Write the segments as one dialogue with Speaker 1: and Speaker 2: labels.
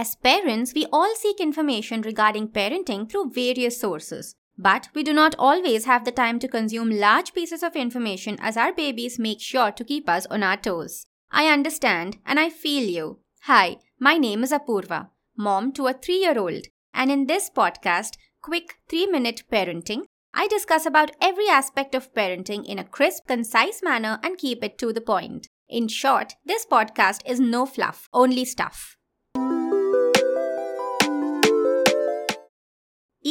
Speaker 1: As parents, we all seek information regarding parenting through various sources. But we do not always have the time to consume large pieces of information as our babies make sure to keep us on our toes. I understand and I feel you. Hi, my name is Apurva, mom to a three year old, and in this podcast, Quick 3 Minute Parenting, I discuss about every aspect of parenting in a crisp, concise manner and keep it to the point. In short, this podcast is no fluff, only stuff.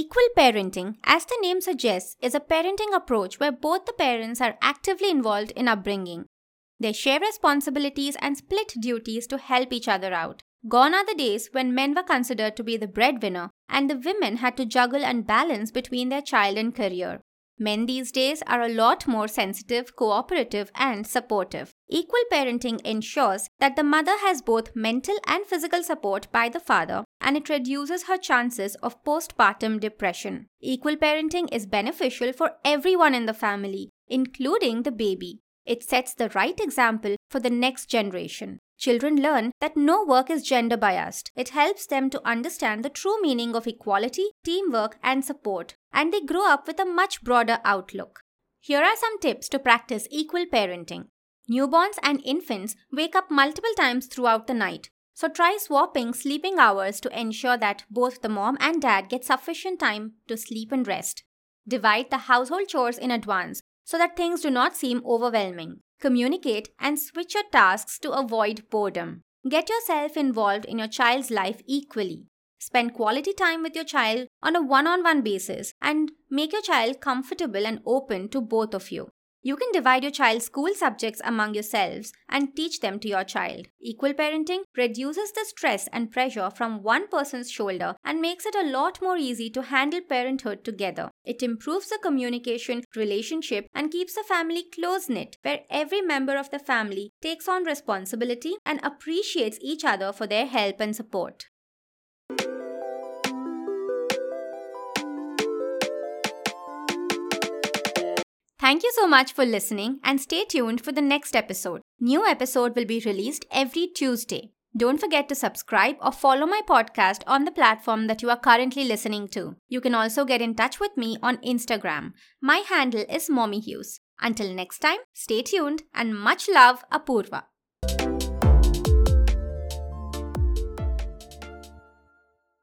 Speaker 1: Equal parenting, as the name suggests, is a parenting approach where both the parents are actively involved in upbringing. They share responsibilities and split duties to help each other out. Gone are the days when men were considered to be the breadwinner and the women had to juggle and balance between their child and career. Men these days are a lot more sensitive, cooperative, and supportive. Equal parenting ensures that the mother has both mental and physical support by the father, and it reduces her chances of postpartum depression. Equal parenting is beneficial for everyone in the family, including the baby. It sets the right example for the next generation. Children learn that no work is gender biased. It helps them to understand the true meaning of equality, teamwork, and support, and they grow up with a much broader outlook. Here are some tips to practice equal parenting. Newborns and infants wake up multiple times throughout the night, so try swapping sleeping hours to ensure that both the mom and dad get sufficient time to sleep and rest. Divide the household chores in advance so that things do not seem overwhelming. Communicate and switch your tasks to avoid boredom. Get yourself involved in your child's life equally. Spend quality time with your child on a one on one basis and make your child comfortable and open to both of you. You can divide your child's school subjects among yourselves and teach them to your child. Equal parenting reduces the stress and pressure from one person's shoulder and makes it a lot more easy to handle parenthood together. It improves the communication, relationship, and keeps the family close knit, where every member of the family takes on responsibility and appreciates each other for their help and support. Thank you so much for listening and stay tuned for the next episode. New episode will be released every Tuesday. Don't forget to subscribe or follow my podcast on the platform that you are currently listening to. You can also get in touch with me on Instagram. My handle is Mommyhues. Until next time, stay tuned and much love, Apurva.